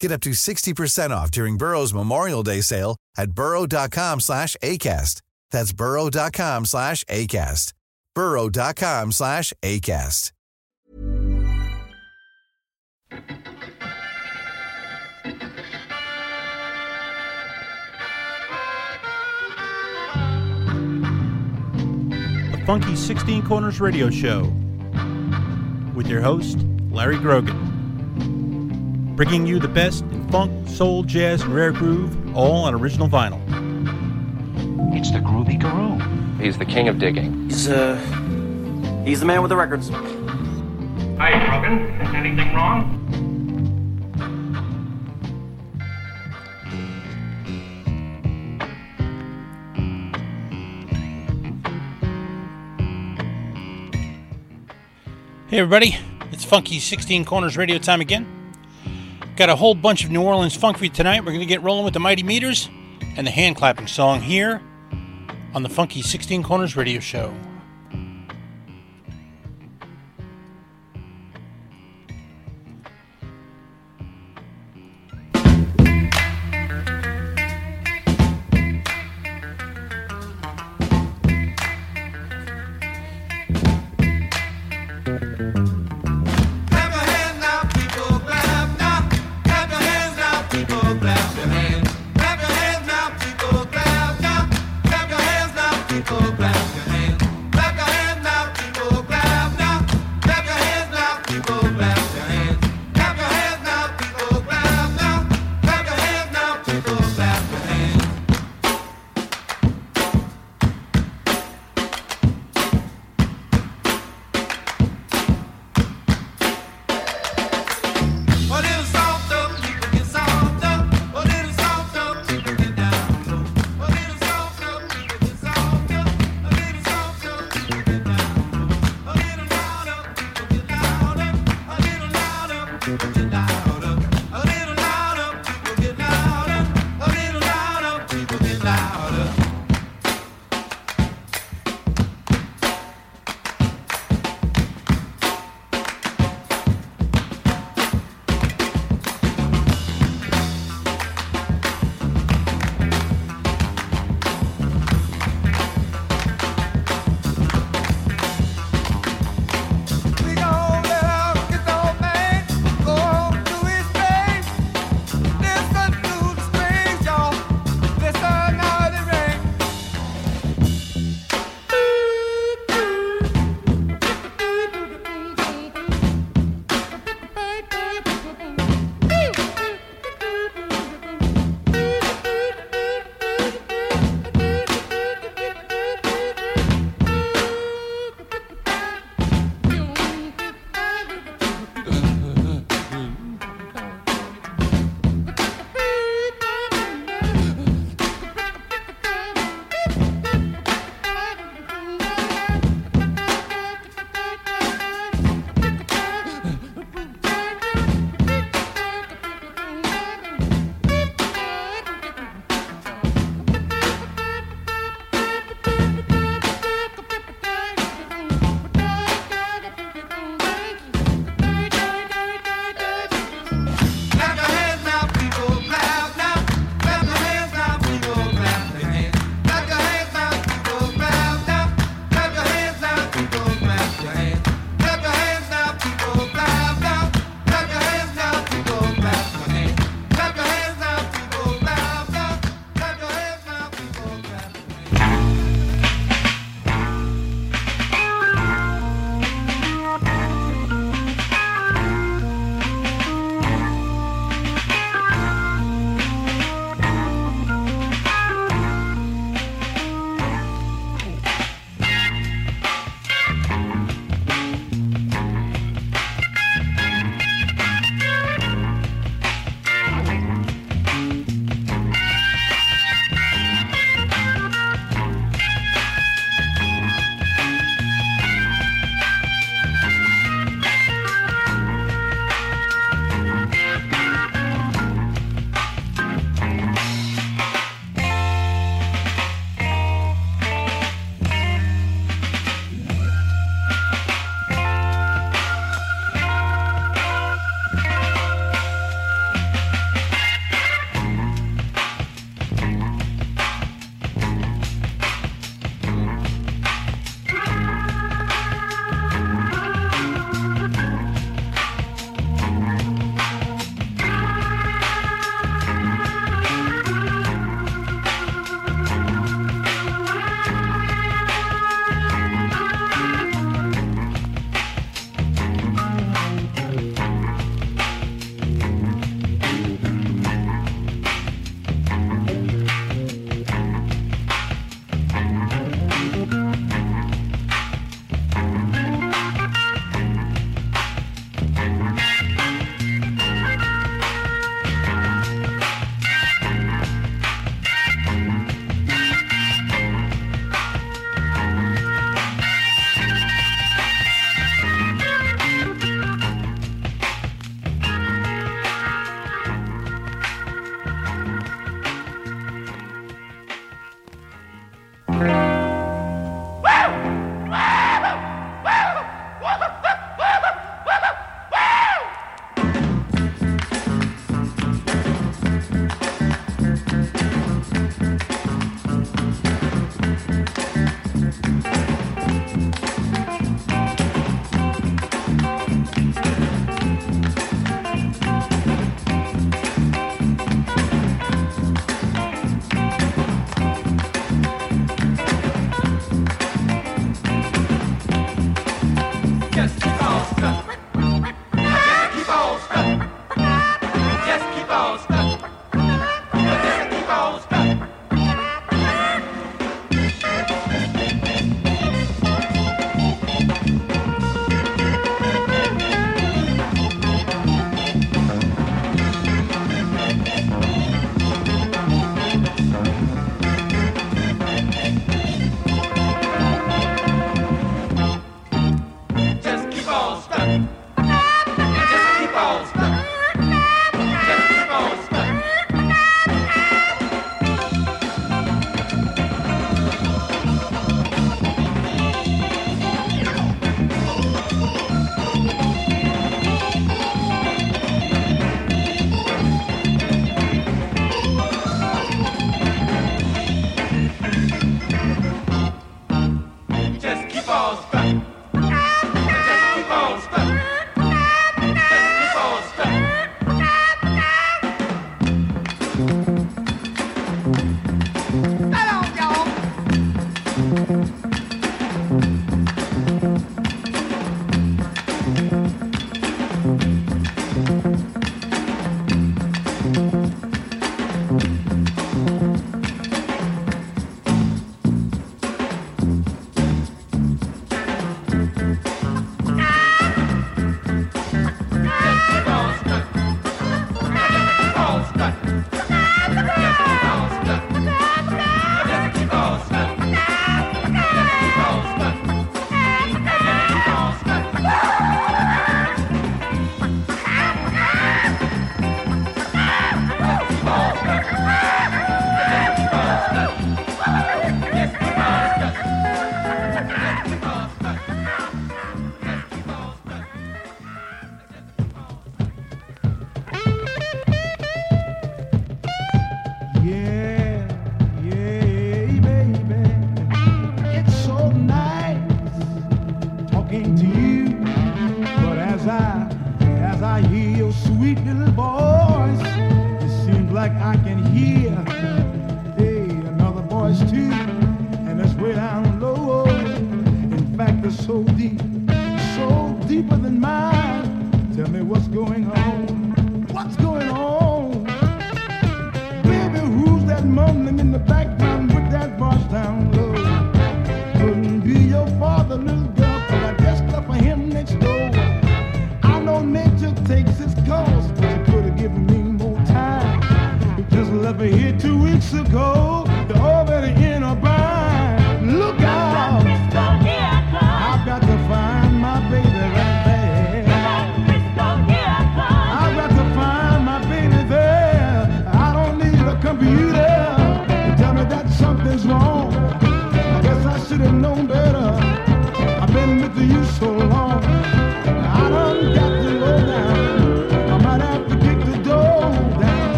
Get up to 60% off during Burrow's Memorial Day sale at burrow.com slash ACAST. That's burrow.com slash ACAST. burrow.com slash ACAST. The Funky 16 Corners Radio Show with your host, Larry Grogan. Bringing you the best in funk, soul, jazz, and rare groove, all on original vinyl. It's the Groovy Guru. He's the king of digging. He's, uh, he's the man with the records. Hi, Grogan. Anything wrong? Hey, everybody. It's Funky 16 Corners Radio time again. Got a whole bunch of New Orleans funk for you tonight. We're going to get rolling with the Mighty Meters and the hand clapping song here on the Funky 16 Corners Radio Show.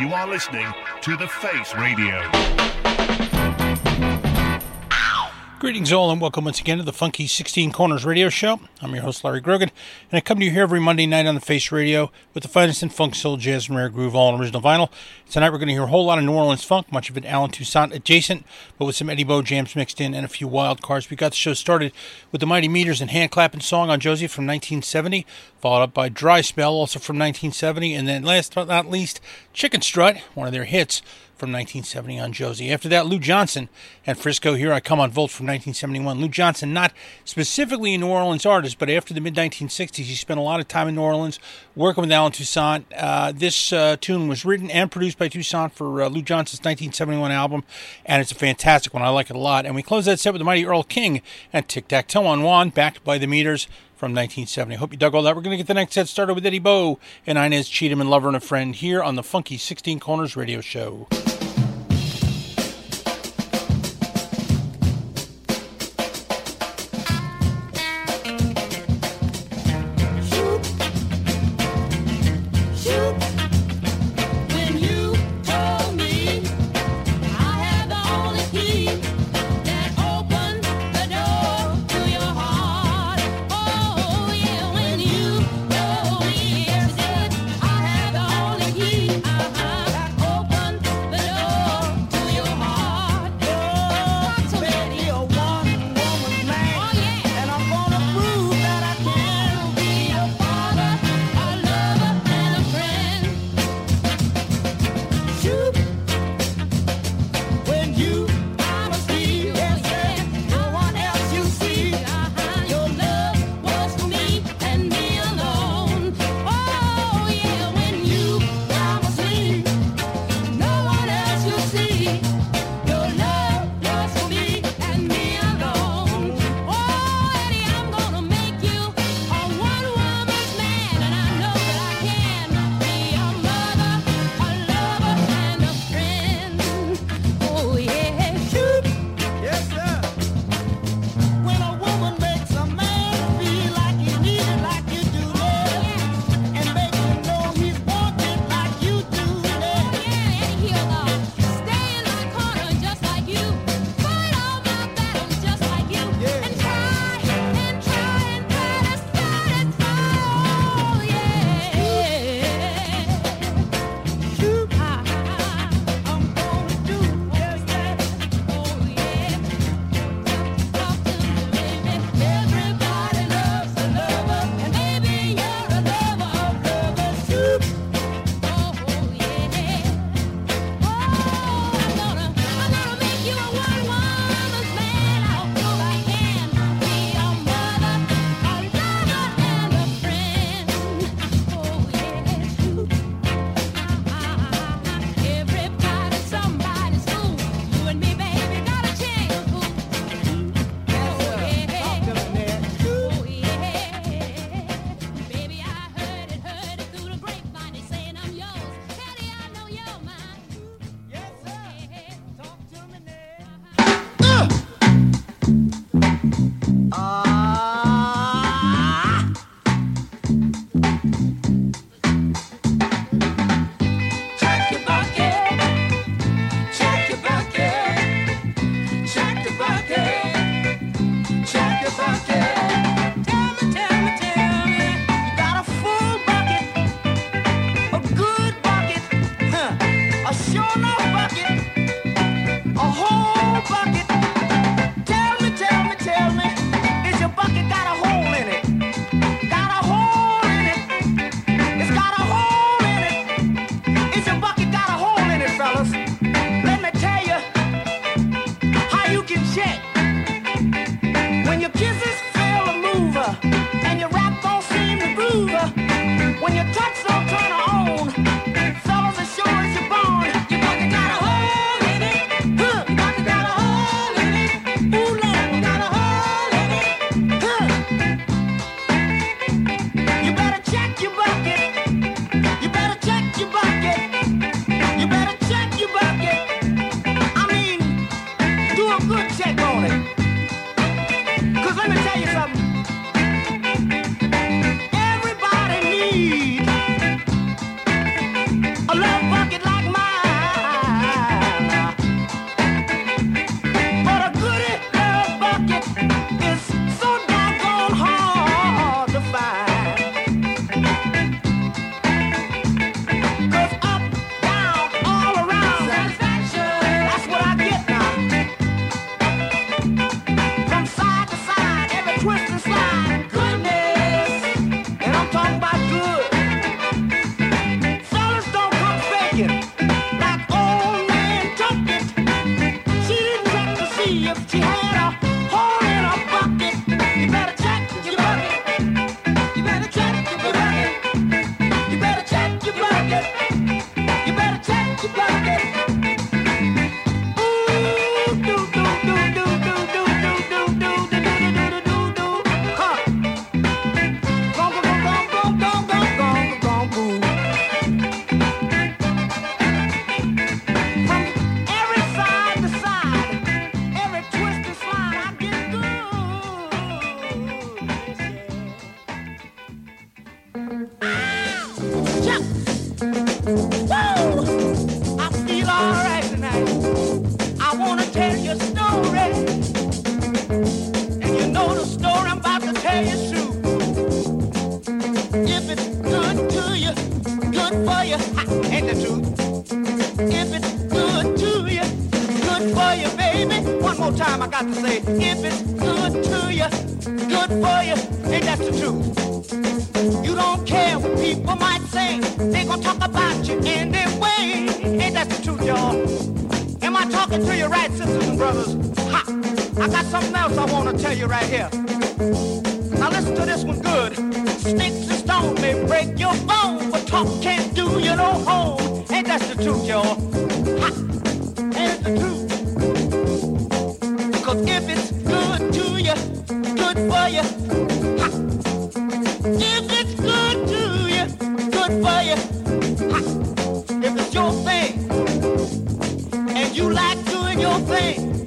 You are listening to The Face Radio. Greetings, all, and welcome once again to the Funky 16 Corners radio show. I'm your host, Larry Grogan, and I come to you here every Monday night on the Face Radio with the finest in funk, soul, jazz, and rare groove, all on original vinyl. Tonight, we're going to hear a whole lot of New Orleans funk, much of it Allen Toussaint adjacent, but with some Eddie Bo jams mixed in and a few wild cards. We got the show started with the Mighty Meters and Hand Clapping Song on Josie from 1970, followed up by Dry Spell, also from 1970, and then last but not least, Chicken Strut, one of their hits from 1970 on Josie. After that, Lou Johnson and Frisco Here I Come on Volt from 1971. Lou Johnson, not specifically a New Orleans artist, but after the mid 1960s, he spent a lot of time in New Orleans working with Allen Toussaint. Uh, this uh, tune was written and produced by Toussaint for uh, Lou Johnson's 1971 album, and it's a fantastic one. I like it a lot. And we close that set with the mighty Earl King and Tic Tac Toe on One, backed by the Meters from 1970. Hope you dug all that. We're going to get the next set started with Eddie Bo and Inez Cheatham and Lover and a Friend here on the Funky 16 Corners radio show. More time, I got to say, if it's good to you, good for you, ain't that the truth? You don't care what people might say, they gonna talk about you anyway. Ain't that the truth, y'all? Am I talking to you right, sisters and brothers? Ha! I got something else I wanna tell you right here. Now listen to this one good. Sticks and stones may break your bones, but talk can't do you no home. Ain't that the truth, y'all? Ha! Ain't the truth? If it's good to you, good for you. If it's your thing, and you like doing your thing,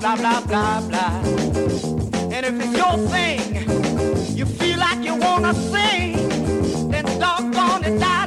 blah blah blah blah. And if it's your thing, you feel like you wanna sing, then doggone it, da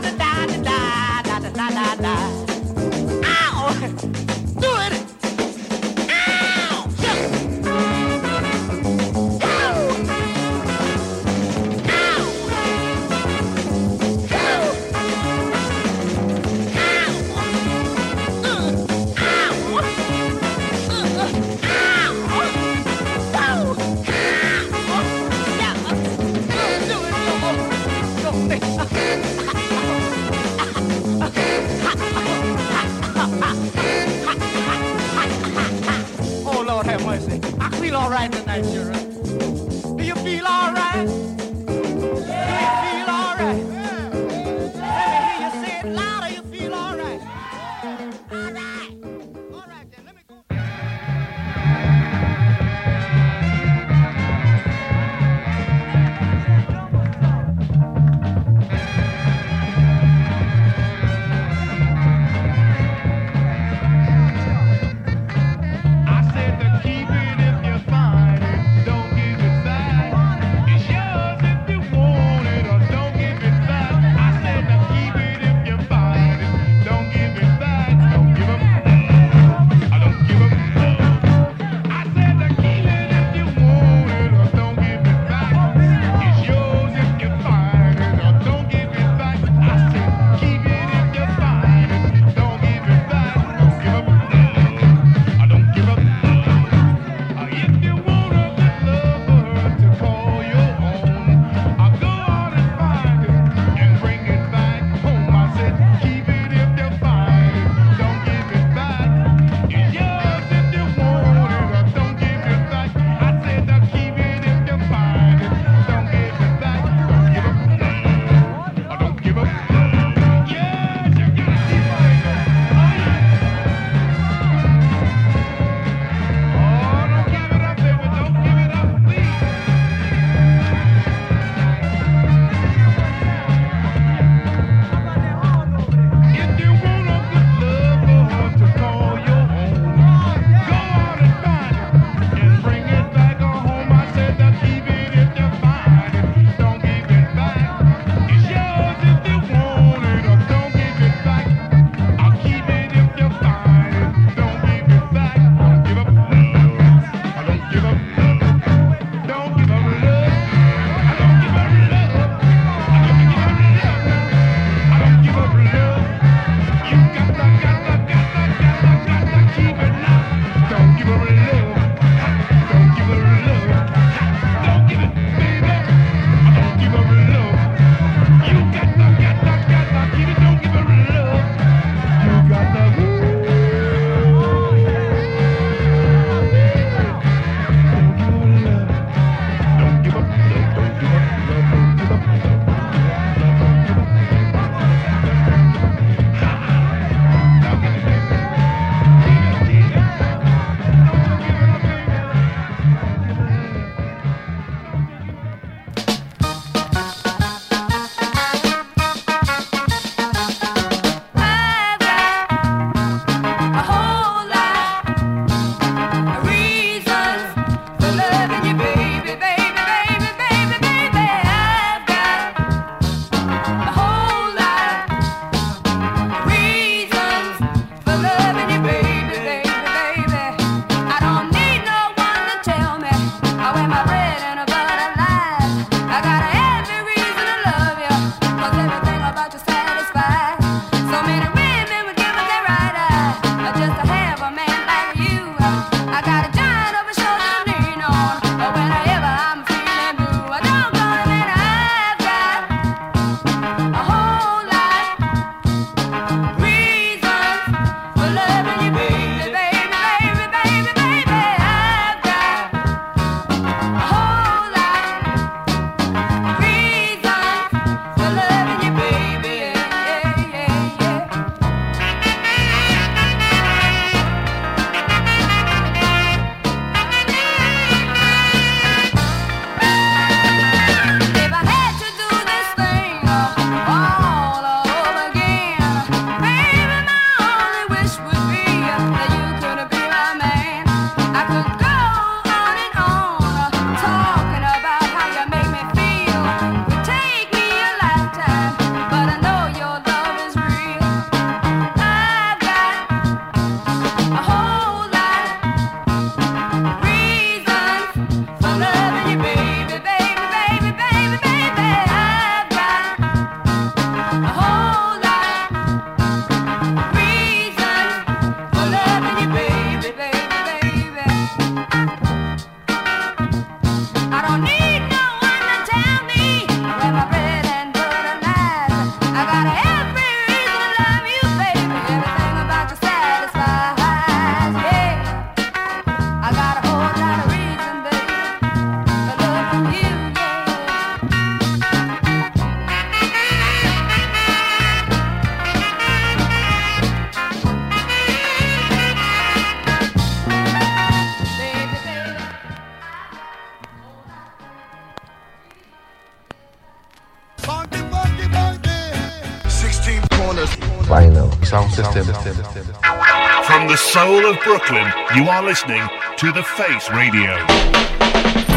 Of Brooklyn, you are listening to The Face Radio.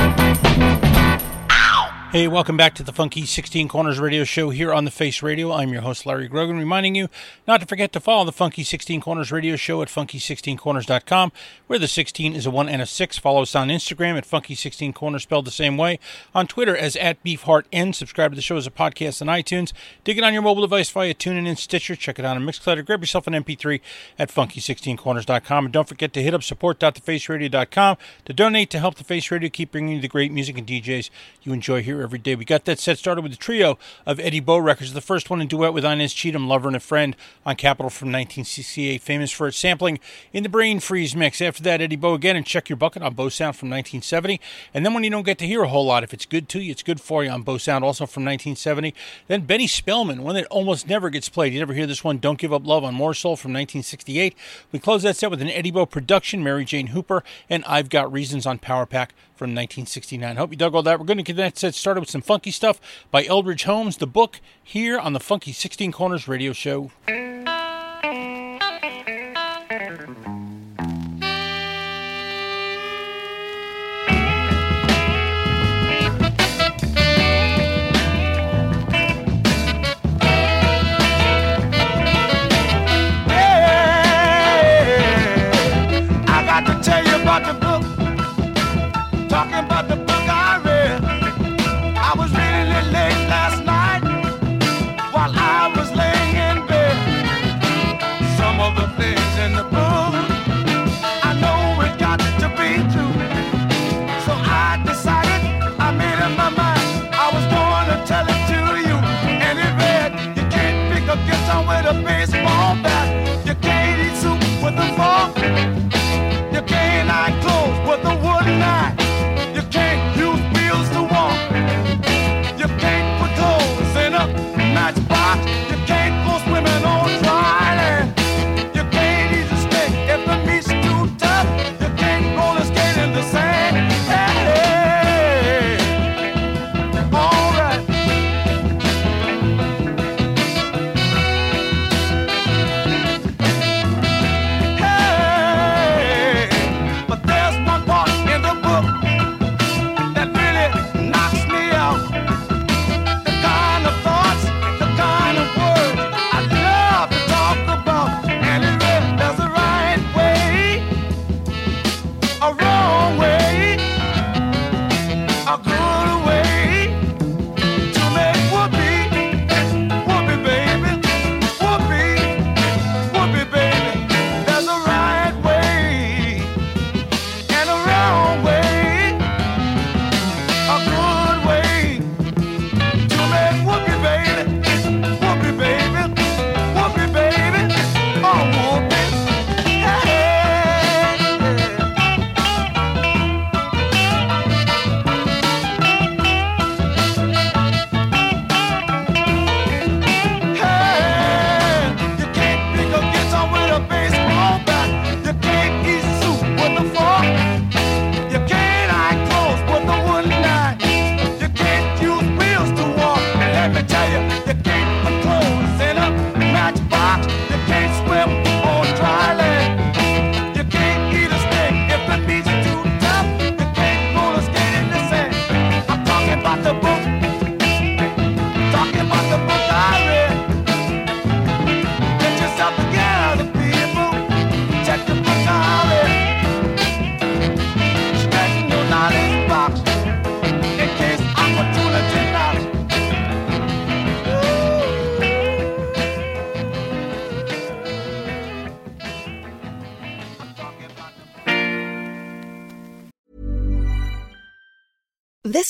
Hey, welcome back to the Funky 16 Corners radio show here on the Face Radio. I'm your host, Larry Grogan, reminding you not to forget to follow the Funky 16 Corners radio show at funky16corners.com, where the 16 is a 1 and a 6. Follow us on Instagram at funky16corners, spelled the same way. On Twitter as at beefheartn. Subscribe to the show as a podcast on iTunes. Dig it on your mobile device via TuneIn and Stitcher. Check it out on Mixcloud. Grab yourself an MP3 at funky16corners.com. And don't forget to hit up support.thefaceradio.com to donate to help the Face Radio keep bringing you the great music and DJs you enjoy here every day. We got that set started with the trio of Eddie Bo records. The first one in duet with Inez Cheatham, Lover and a Friend on Capitol from 1968, famous for its sampling in the Brain Freeze mix. After that, Eddie Bo again and Check Your Bucket on Bo Sound from 1970. And then when you don't get to hear a whole lot, if it's good to you, it's good for you on Bo Sound, also from 1970. Then Benny Spellman, one that almost never gets played. You never hear this one, Don't Give Up Love on More Soul from 1968. We close that set with an Eddie Bo production, Mary Jane Hooper, and I've Got Reasons on Power-Pac from 1969. Hope you dug all that. We're going to get that set started with some funky stuff by Eldridge Holmes, the book, here on the Funky 16 Corners radio show. I got to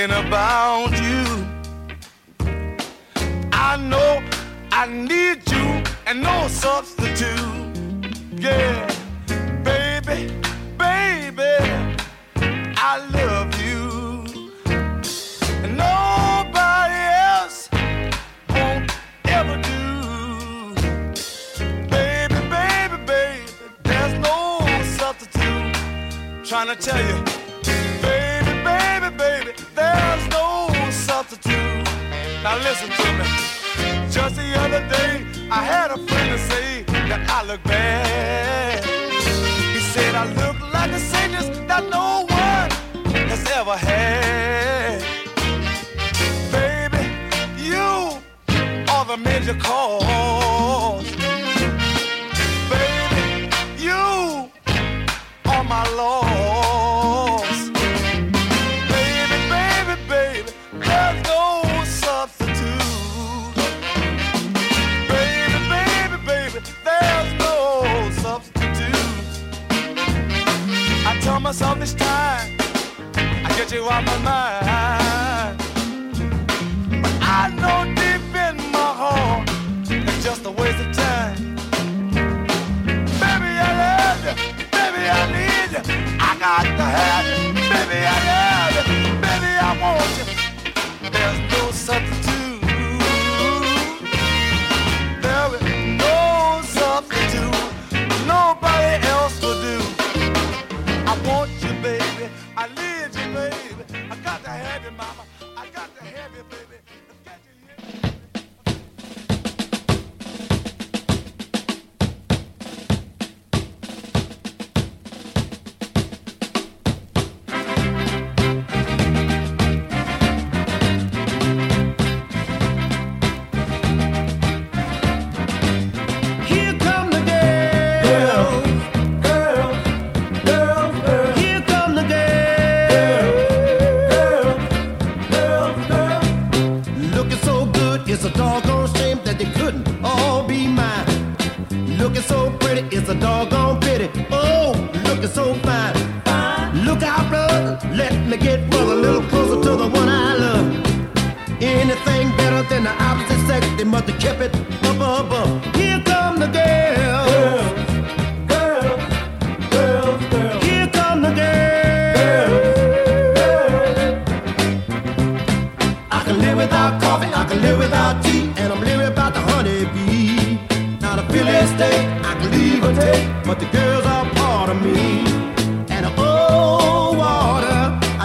thinking about you. I know I need you and no substitute. Yeah, baby, baby, I love you. And nobody else won't ever do. Baby, baby, baby, there's no substitute trying to tell you, Now listen to me. Just the other day, I had a friend to say that I look bad. He said I look like a sickness that no one has ever had. Baby, you are the major cause. Baby, you are my loss.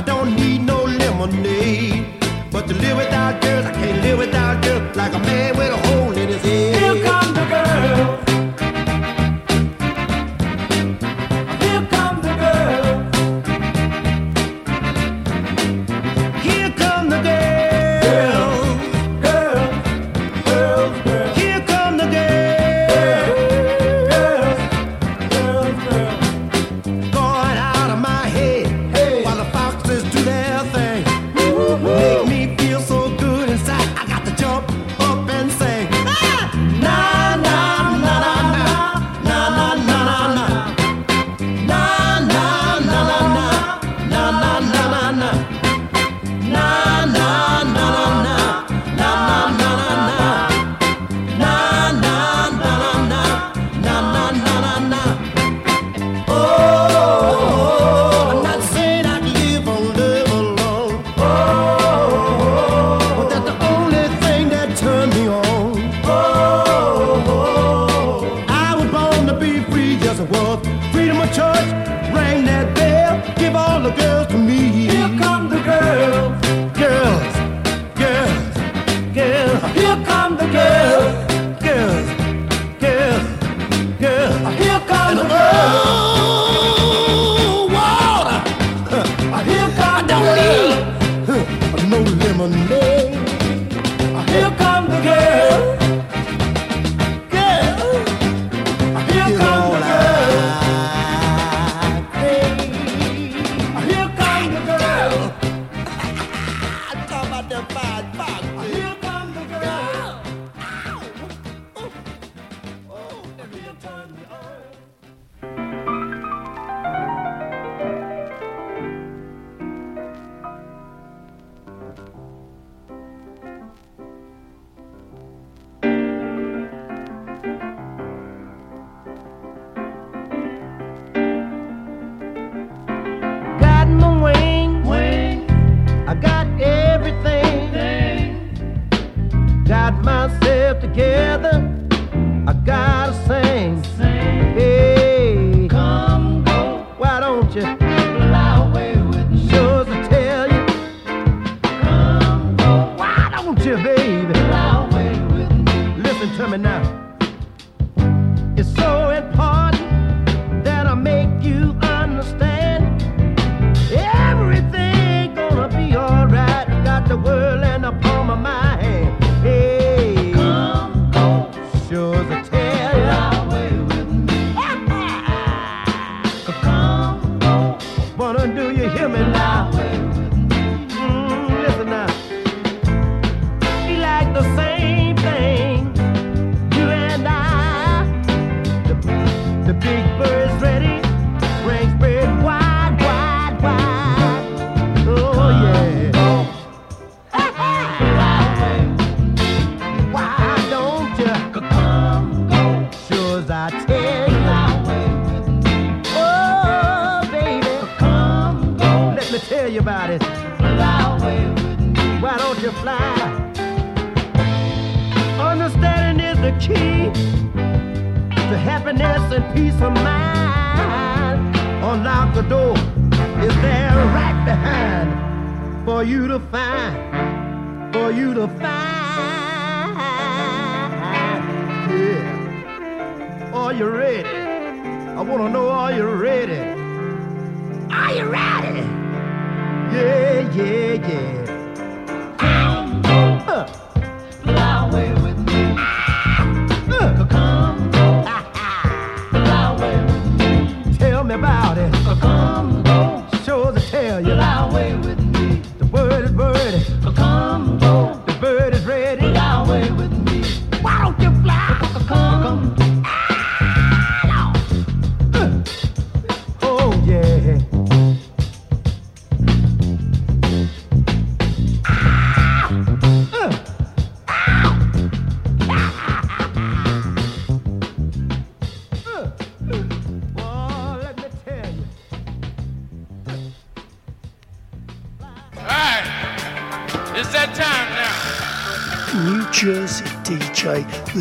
Don't need no lemonade. But to live without girls, I can't live without girls. Like a man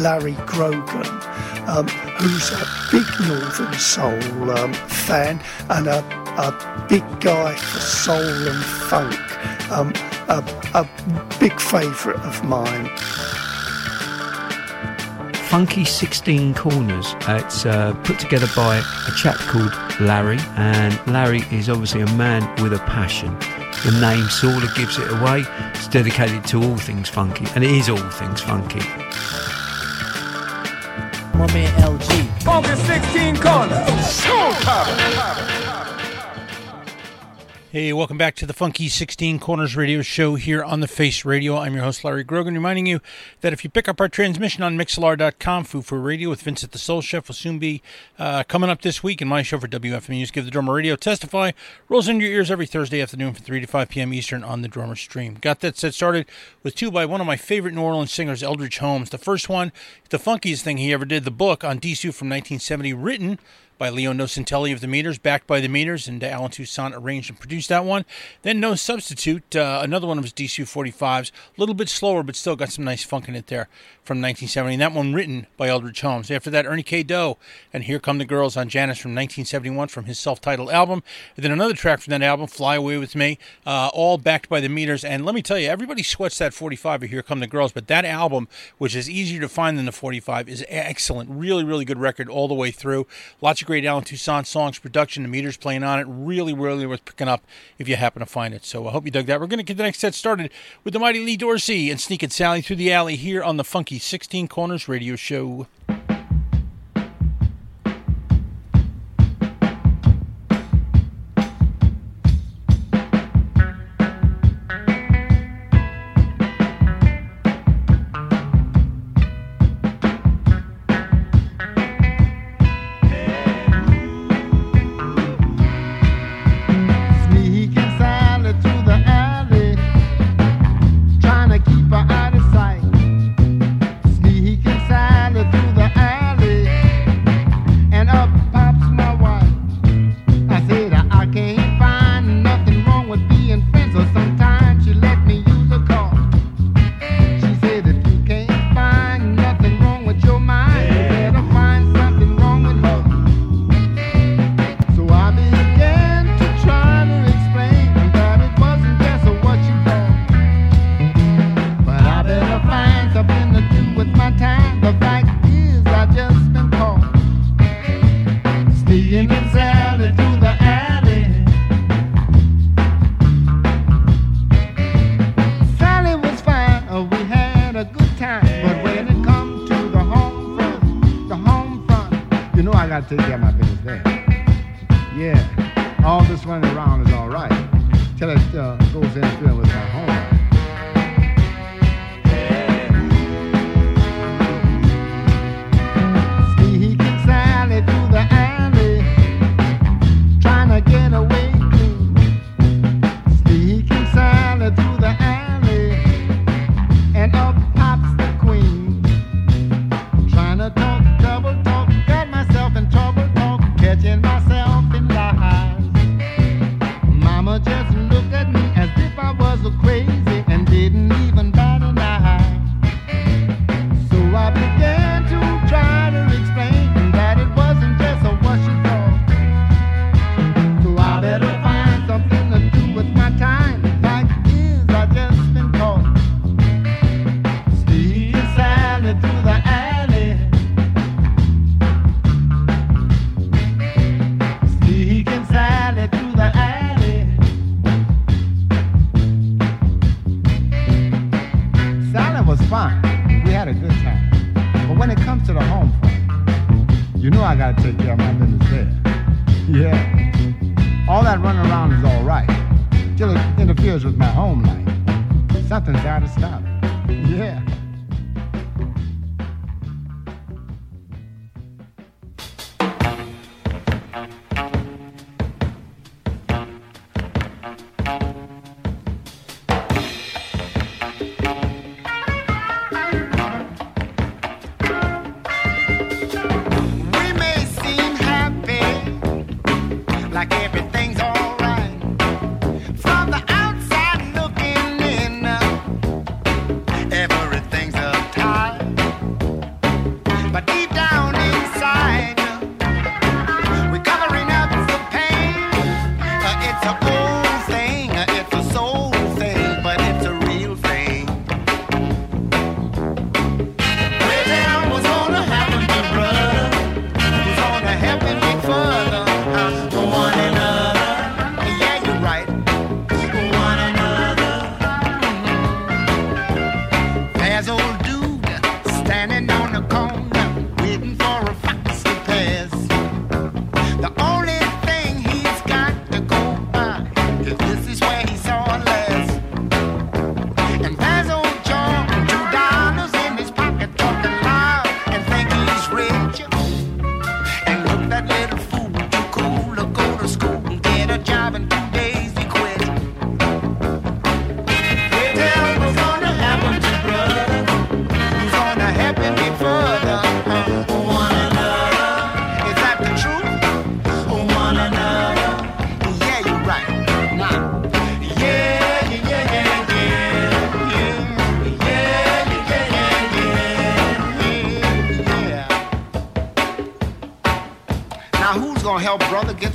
Larry Grogan, um, who's a big Northern Soul um, fan and a, a big guy for soul and funk. Um, a, a big favourite of mine. Funky 16 Corners. Uh, it's uh, put together by a chap called Larry, and Larry is obviously a man with a passion. The name sort of gives it away. It's dedicated to all things funky, and it is all things funky. Hey, welcome back to the Funky 16 Corners radio show here on the Face Radio. I'm your host, Larry Grogan, reminding you that if you pick up our transmission on Mixlr.com, Food for Radio with Vincent the Soul Chef will soon be uh, coming up this week in my show for WFMU's Give the Drummer Radio. Testify rolls into your ears every Thursday afternoon from 3 to 5 p.m. Eastern on the Drummer Stream. Got that set started with two by one of my favorite New Orleans singers, Eldridge Holmes. The first one, the funkiest thing he ever did, the book on Deesu from 1970, written by Leo Nocentelli of the Meters, backed by the Meters, and Allen Toussaint arranged and produced that one. Then No Substitute, uh, another one of his Deesu 45s, a little bit slower, but still got some nice funk in it there from 1970. And that one written by Eldridge Holmes. After that, Ernie K. Doe and Here Come the Girls on Janus from 1971 from his self-titled album. And then another track from that album, Fly Away With Me, uh, all backed by the Meters. And let me tell you, everybody sweats that 45 of Here Come the Girls, but that album, which is easier to find than the 45, is excellent. Really, really good record all the way through. Lots of great Allen Toussaint songs, production, the Meters playing on it. Really, really worth picking up if you happen to find it. So I hope you dug that. We're going to get the next set started with the mighty Lee Dorsey and Sneaking Sally through the alley here on the Funky 16 Corners Radio Show. Help, brother, get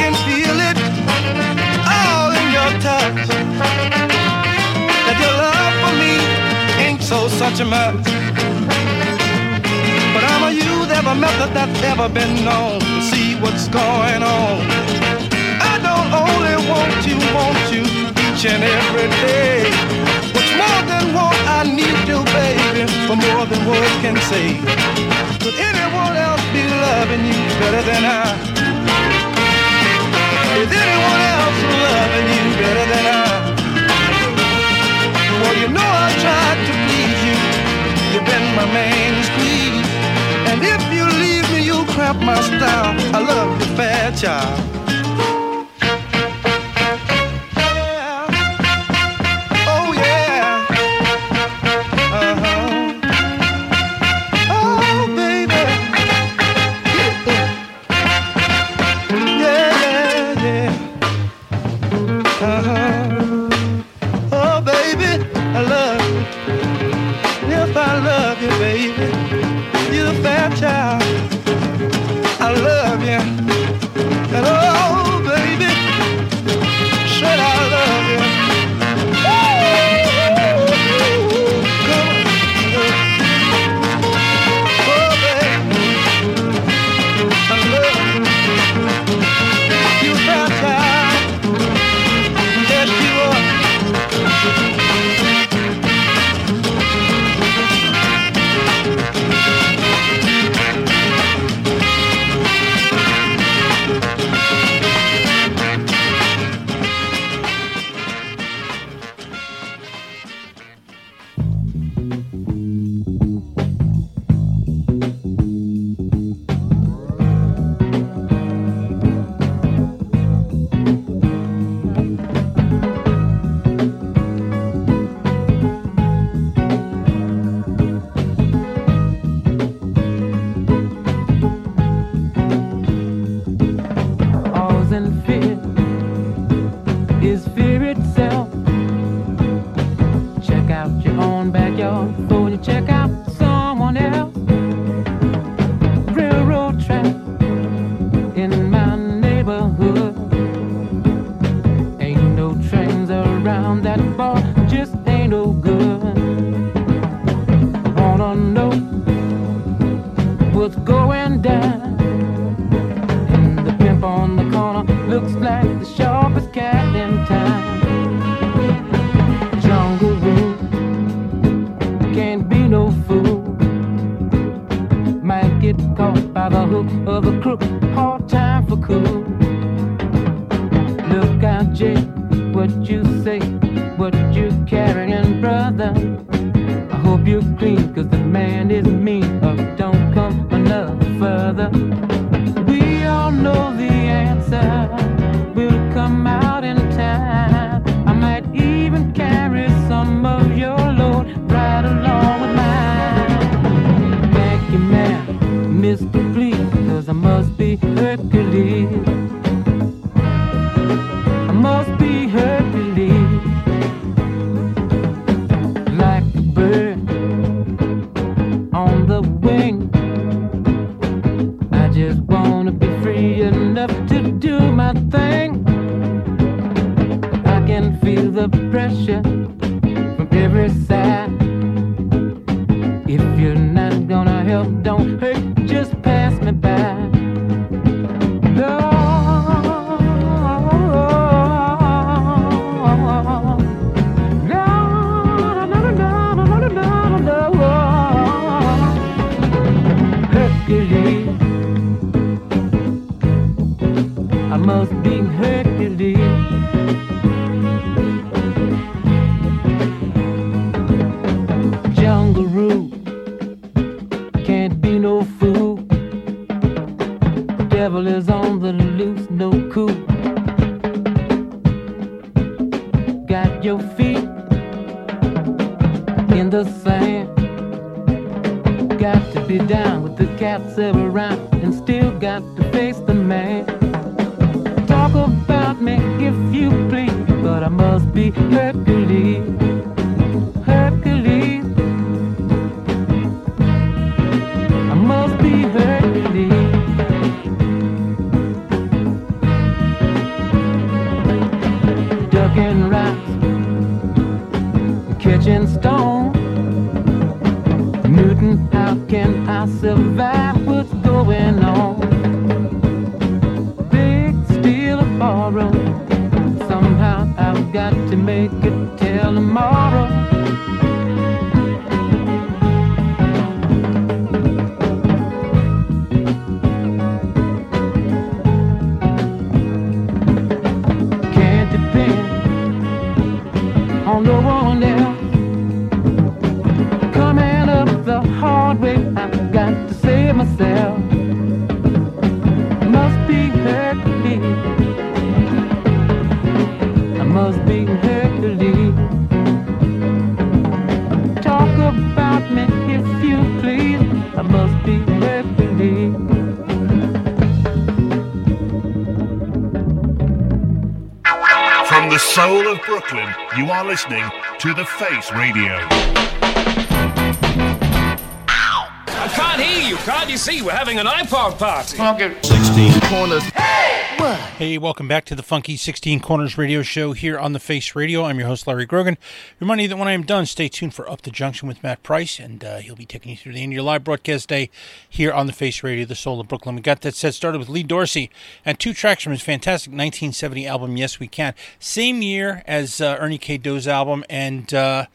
can feel it all in your touch. That your love for me ain't so such a much. But I'm a use every method that's ever been known to see what's going on. I don't only want you, want you each and every day. What's more than what I need you, baby, for more than words can say. Could anyone else be loving you better than I? Is anyone else loving you better than I? Well, you know I tried to please you. You've been my main squeeze. And if you leave me, you'll cramp my style. I love you, fair child. The soul of Brooklyn, you are listening to The Face Radio. I can't hear you. Can't you see? We're having an iPod party. 16 corners. Hey, welcome back to the Funky 16 Corners radio show here on the Face Radio. I'm your host, Larry Grogan. Remind you that when I am done, stay tuned for Up the Junction with Matt Price, and uh, he'll be taking you through the end of your live broadcast day here on the Face Radio, the soul of Brooklyn. We got that set started with Lee Dorsey and two tracks from his fantastic 1970 album, Yes We Can. Same year as uh, Ernie K. Doe's album, and. Uh,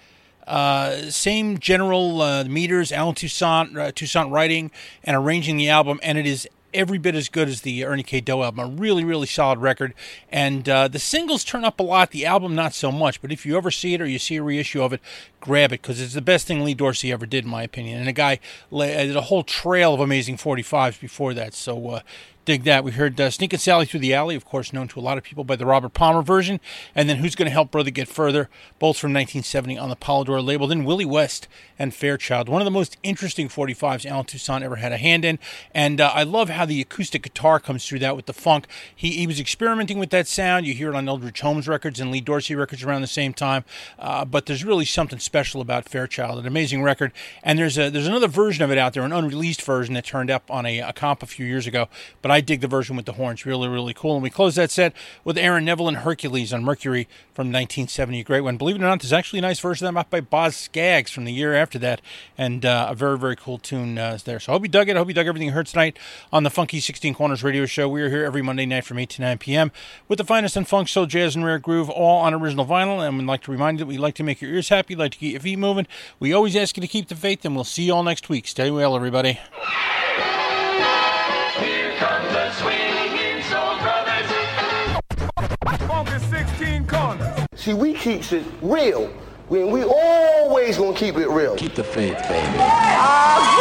uh, same general uh, meters, Allen Toussaint, uh, Toussaint writing and arranging the album, and it is every bit as good as the Ernie K. Doe album. A really, really solid record. And uh, the singles turn up a lot, the album not so much. But if you ever see it or you see a reissue of it, grab it because it's the best thing Lee Dorsey ever did, in my opinion. And a guy did a whole trail of amazing 45s before that. So uh, dig that. We heard uh, Sneakin' Sally Through the Alley, of course, known to a lot of people by the Robert Palmer version. And then Who's Gonna Help Brother Get Further, both from 1970 on the Polydor label. Then Willie West and Fairchild, one of the most interesting 45s Allen Toussaint ever had a hand in. And uh, I love how the acoustic guitar comes through that with the funk. He, he was experimenting with that sound. You hear it on Eldridge Holmes records and Lee Dorsey records around the same time. Uh, but there's really something special about Fairchild, an amazing record. And there's a there's another version of it out there, an unreleased version that turned up on a, a comp a few years ago. But but I dig the version with the horns. Really, really cool. And we close that set with Aaron Neville and Hercules on Mercury from 1970. A great one. Believe it or not, there's actually a nice version of that by Boz Scaggs from the year after that, and uh, a very, very cool tune uh, there. So I hope you dug it. I hope you dug everything you heard tonight on the Funky 16 Corners radio show. We are here every Monday night from 8 to 9 p.m. with the finest in funk, soul, jazz, and rare groove, all on original vinyl. And we'd like to remind you that we like to make your ears happy, like to keep your feet moving. We always ask you to keep the faith, and we'll see you all next week. Stay well, everybody. See, we keeps it real. We we always gonna keep it real. Keep the faith, baby.